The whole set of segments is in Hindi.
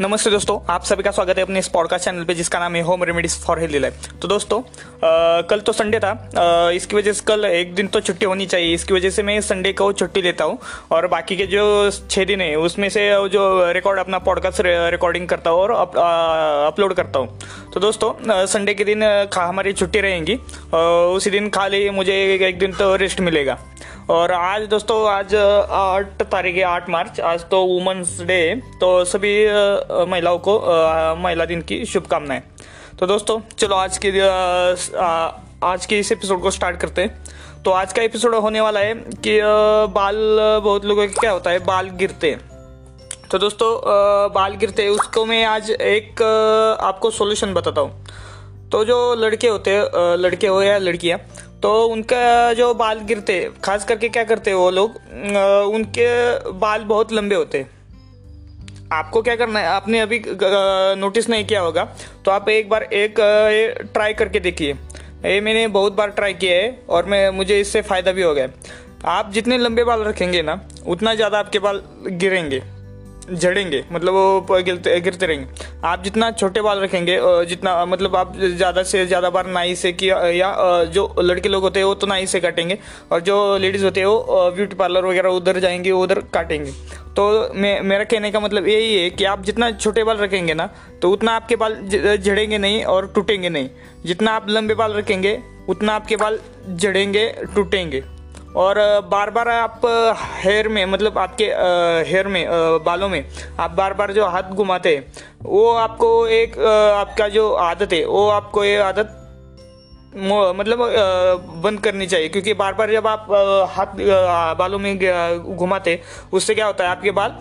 नमस्ते दोस्तों आप सभी का स्वागत है अपने इस पॉडकास्ट चैनल पे जिसका नाम है home remedies for healthy life तो दोस्तों आ, कल तो संडे था आ, इसकी वजह से कल एक दिन तो छुट्टी होनी चाहिए इसकी वजह से मैं संडे को छुट्टी लेता हूँ और बाकी के जो छः दिन है उसमें से जो रिकॉर्ड अपना पॉडकास्ट रिकॉर्डिंग करता हूँ और अप, अपलोड करता हूँ। तो दोस्तों संडे के दिन हमारी छुट्टी रहेंगी उसी दिन खाली मुझे एक दिन तो रेस्ट मिलेगा। और आज दोस्तों, आज, आठ तारीख है, आठ मार्च। आज तो वुमेंस डे तो सभी महिलाओं को महिला दिन की शुभकामनाएँ। तो दोस्तों, चलो आज के आज के इस एपिसोड को स्टार्ट करते हैं। तो आज का एपिसोड होने वाला है कि बाल, बहुत लोगों के क्या होता है, बाल गिरते हैं। तो दोस्तों बाल गिरते हैं, उसको मैं आज एक आपको सॉल्यूशन बताता हूँ। तो जो लड़के होते हैं लड़के हो या लड़कियाँ तो उनका जो बाल गिरते, खास करके क्या करते वो लोग उनके बाल बहुत लंबे होते। आपको क्या करना है, आपने अभी नोटिस नहीं किया होगा तो आप एक बार एक ट्राई करके देखिए। ये मैंने बहुत बार ट्राई किया है और मैं, मुझे इससे फ़ायदा भी हो गया आप जितने लंबे बाल रखेंगे ना, उतना ज़्यादा आपके बाल गिरेंगे। झड़ेंगे मतलब वो गिरते गिरते रहेंगे। आप जितना छोटे बाल रखेंगे जितना मतलब आप ज़्यादा से ज़्यादा बार नाई से किया या जो लड़के लोग होते हैं वो तो नाई से काटेंगे और जो लेडीज़ होते हैं वो ब्यूटी पार्लर वगैरह उधर जाएँगे उधर काटेंगे। तो मे, मेरा कहने का मतलब यही है कि आप जितना छोटे बाल रखेंगे ना तो उतना आपके बाल झड़ेंगे नहीं और टूटेंगे नहीं। जितना आप लंबे बाल रखेंगे उतना आपके बाल झड़ेंगे टूटेंगे। और बार बार आप हेयर में मतलब आपके हेयर में बालों में आप बार बार जो हाथ घुमाते हैं वो आपको एक आपका जो आदत है, वो आपको ये आदत मतलब बंद करनी चाहिए। क्योंकि बार बार जब आप हाथ बालों में घुमाते, उससे क्या होता है, आपके बाल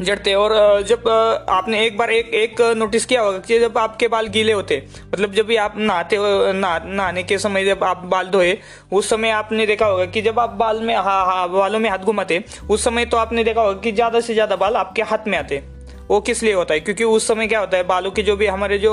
जड़ते और जब आपने एक बार एक एक नोटिस किया होगा कि जब आपके बाल गीले होते मतलब जब भी आप नहाते हो नहाने के समय जब आप बाल धोए उस समय आपने देखा होगा कि जब आप बाल में हा, हा, बालों में हाथ घुमाते उस समय तो आपने देखा होगा कि ज़्यादा से ज़्यादा बाल आपके हाथ में आते। वो किस लिए होता है? क्योंकि उस समय क्या होता है बालों के जो भी हमारे जो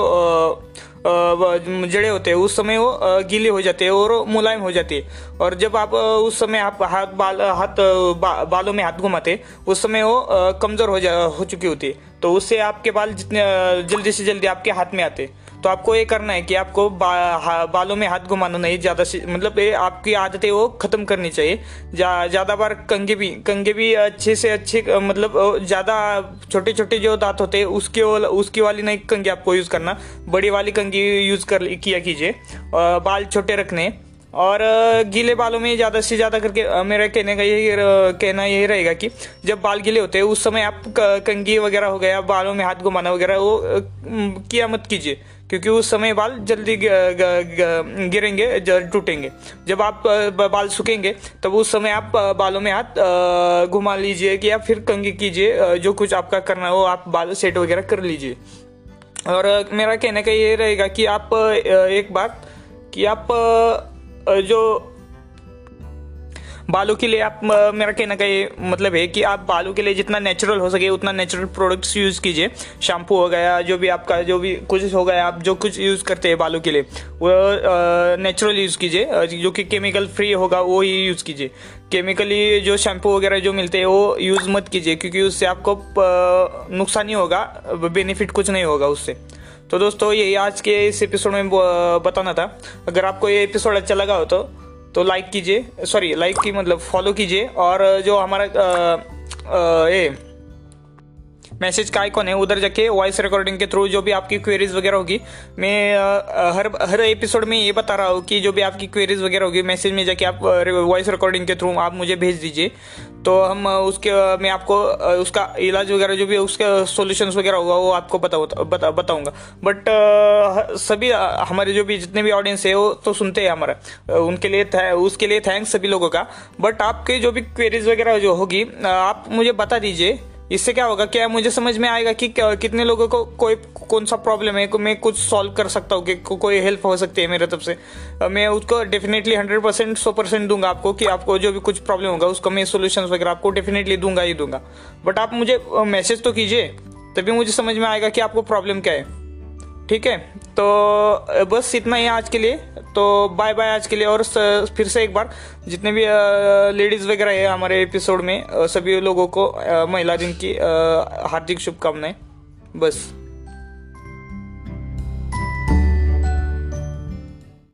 जड़े होते हैं उस समय वो गीले हो जाते हैं और मुलायम हो जाती है। और जब आप उस समय आप हाथ बाल हाथ बा, बालों में हाथ घुमाते उस समय वो कमज़ोर हो जा हो चुकी होती है। तो उससे आपके बाल जितने जल्दी से जल्दी आपके हाथ में आते तो आपको ये करना है कि आपको बा, बालों में हाथ घुमाना नहीं ज़्यादा से मतलब ये आपकी आदतें वो ख़त्म करनी चाहिए। ज़्यादा जा, बार कंगे भी कंगे भी अच्छे से अच्छे मतलब ज़्यादा छोटे छोटे जो दांत होते हैं उसके उसकी वाली नहीं कंगे आपको यूज़ करना। बड़ी वाली कंगी यूज़ कर किया कीजिए। बाल छोटे रखने। और गीले बालों में ज़्यादा से ज़्यादा करके मेरा कहने का यही कहना यही रहेगा कि जब बाल गीले होते हैं उस समय आप कंगी वगैरह हो गया बालों में हाथ घुमाना वगैरह वो किया मत कीजिए। क्योंकि उस समय बाल जल्दी गिरेंगे टूटेंगे। जब आप बाल सूखेंगे, तब उस समय आप बालों में हाथ घुमा लीजिए या फिर कंगी कीजिए जो कुछ आपका करना हो, आप बाल सेट वगैरह कर लीजिए। और मेरा कहने का ये रहेगा कि आप एक बात कि आप जो बालों के लिए आप मेरा कहना का ये मतलब है कि आप बालों के लिए जितना नेचुरल हो सके, उतना नेचुरल प्रोडक्ट्स यूज़ कीजिए। शैम्पू हो गया, जो भी आपका, जो भी कुछ हो गया, आप जो कुछ यूज़ करते हैं बालों के लिए, वो नेचुरल यूज़ कीजिए। जो कि केमिकल फ्री होगा, वो ही यूज़ कीजिए। केमिकली जो शैम्पू वगैरह जो मिलते हैं, वो यूज़ मत कीजिए, क्योंकि उससे आपको नुकसान ही होगा बेनिफिट कुछ नहीं होगा उससे। तो दोस्तों, यही आज के इस एपिसोड में बताना था। अगर आपको ये एपिसोड अच्छा लगा हो तो तो लाइक कीजिए सॉरी लाइक की मतलब फॉलो कीजिए और जो हमारा ये मैसेज का आइकॉन है उधर जाके वॉइस रिकॉर्डिंग के थ्रू जो भी आपकी क्वेरीज वगैरह होगी मैं हर हर एपिसोड में ये बता रहा हूँ कि जो भी आपकी क्वेरीज वगैरह होगी मैसेज में जाके आप वॉइस रिकॉर्डिंग के थ्रू आप मुझे भेज दीजिए। तो हम उसके मैं आपको उसका इलाज वगैरह जो भी उसका सॉल्यूशंस वगैरह होगा वो आपको बता, बता बताऊँगा। बट सभी हमारे जो भी जितने भी ऑडियंस है वो तो सुनते हैं हमारा। उनके लिए उसके लिए थैंक्स सभी लोगों का। बट आपके जो भी क्वेरीज वगैरह जो होगी आप मुझे बता दीजिए इससे क्या होगा? क्या मुझे समझ में आएगा कि कितने लोगों को कोई कौन सा प्रॉब्लम है? मैं कुछ सॉल्व कर सकता हूँ कि को, कोई हेल्प हो सकती है मेरे तरफ़ से। मैं उसको डेफिनेटली हंड्रेड परसेंट सौ परसेंट दूँगा आपको कि आपको जो भी कुछ प्रॉब्लम होगा उसको मैं सोल्यूशन वगैरह आपको डेफिनेटली दूँगा ही दूँगा। बट आप मुझे मैसेज तो कीजिए तभी मुझे समझ में आएगा कि आपको प्रॉब्लम क्या है। ठीक है? तो बस इतना ही आज के लिए। तो बाय बाय आज के लिए। और फिर से एक बार, जितने भी लेडीज़ वगैरह है हमारे एपिसोड में सभी लोगों को महिला दिन की हार्दिक शुभकामनाएँ। बस।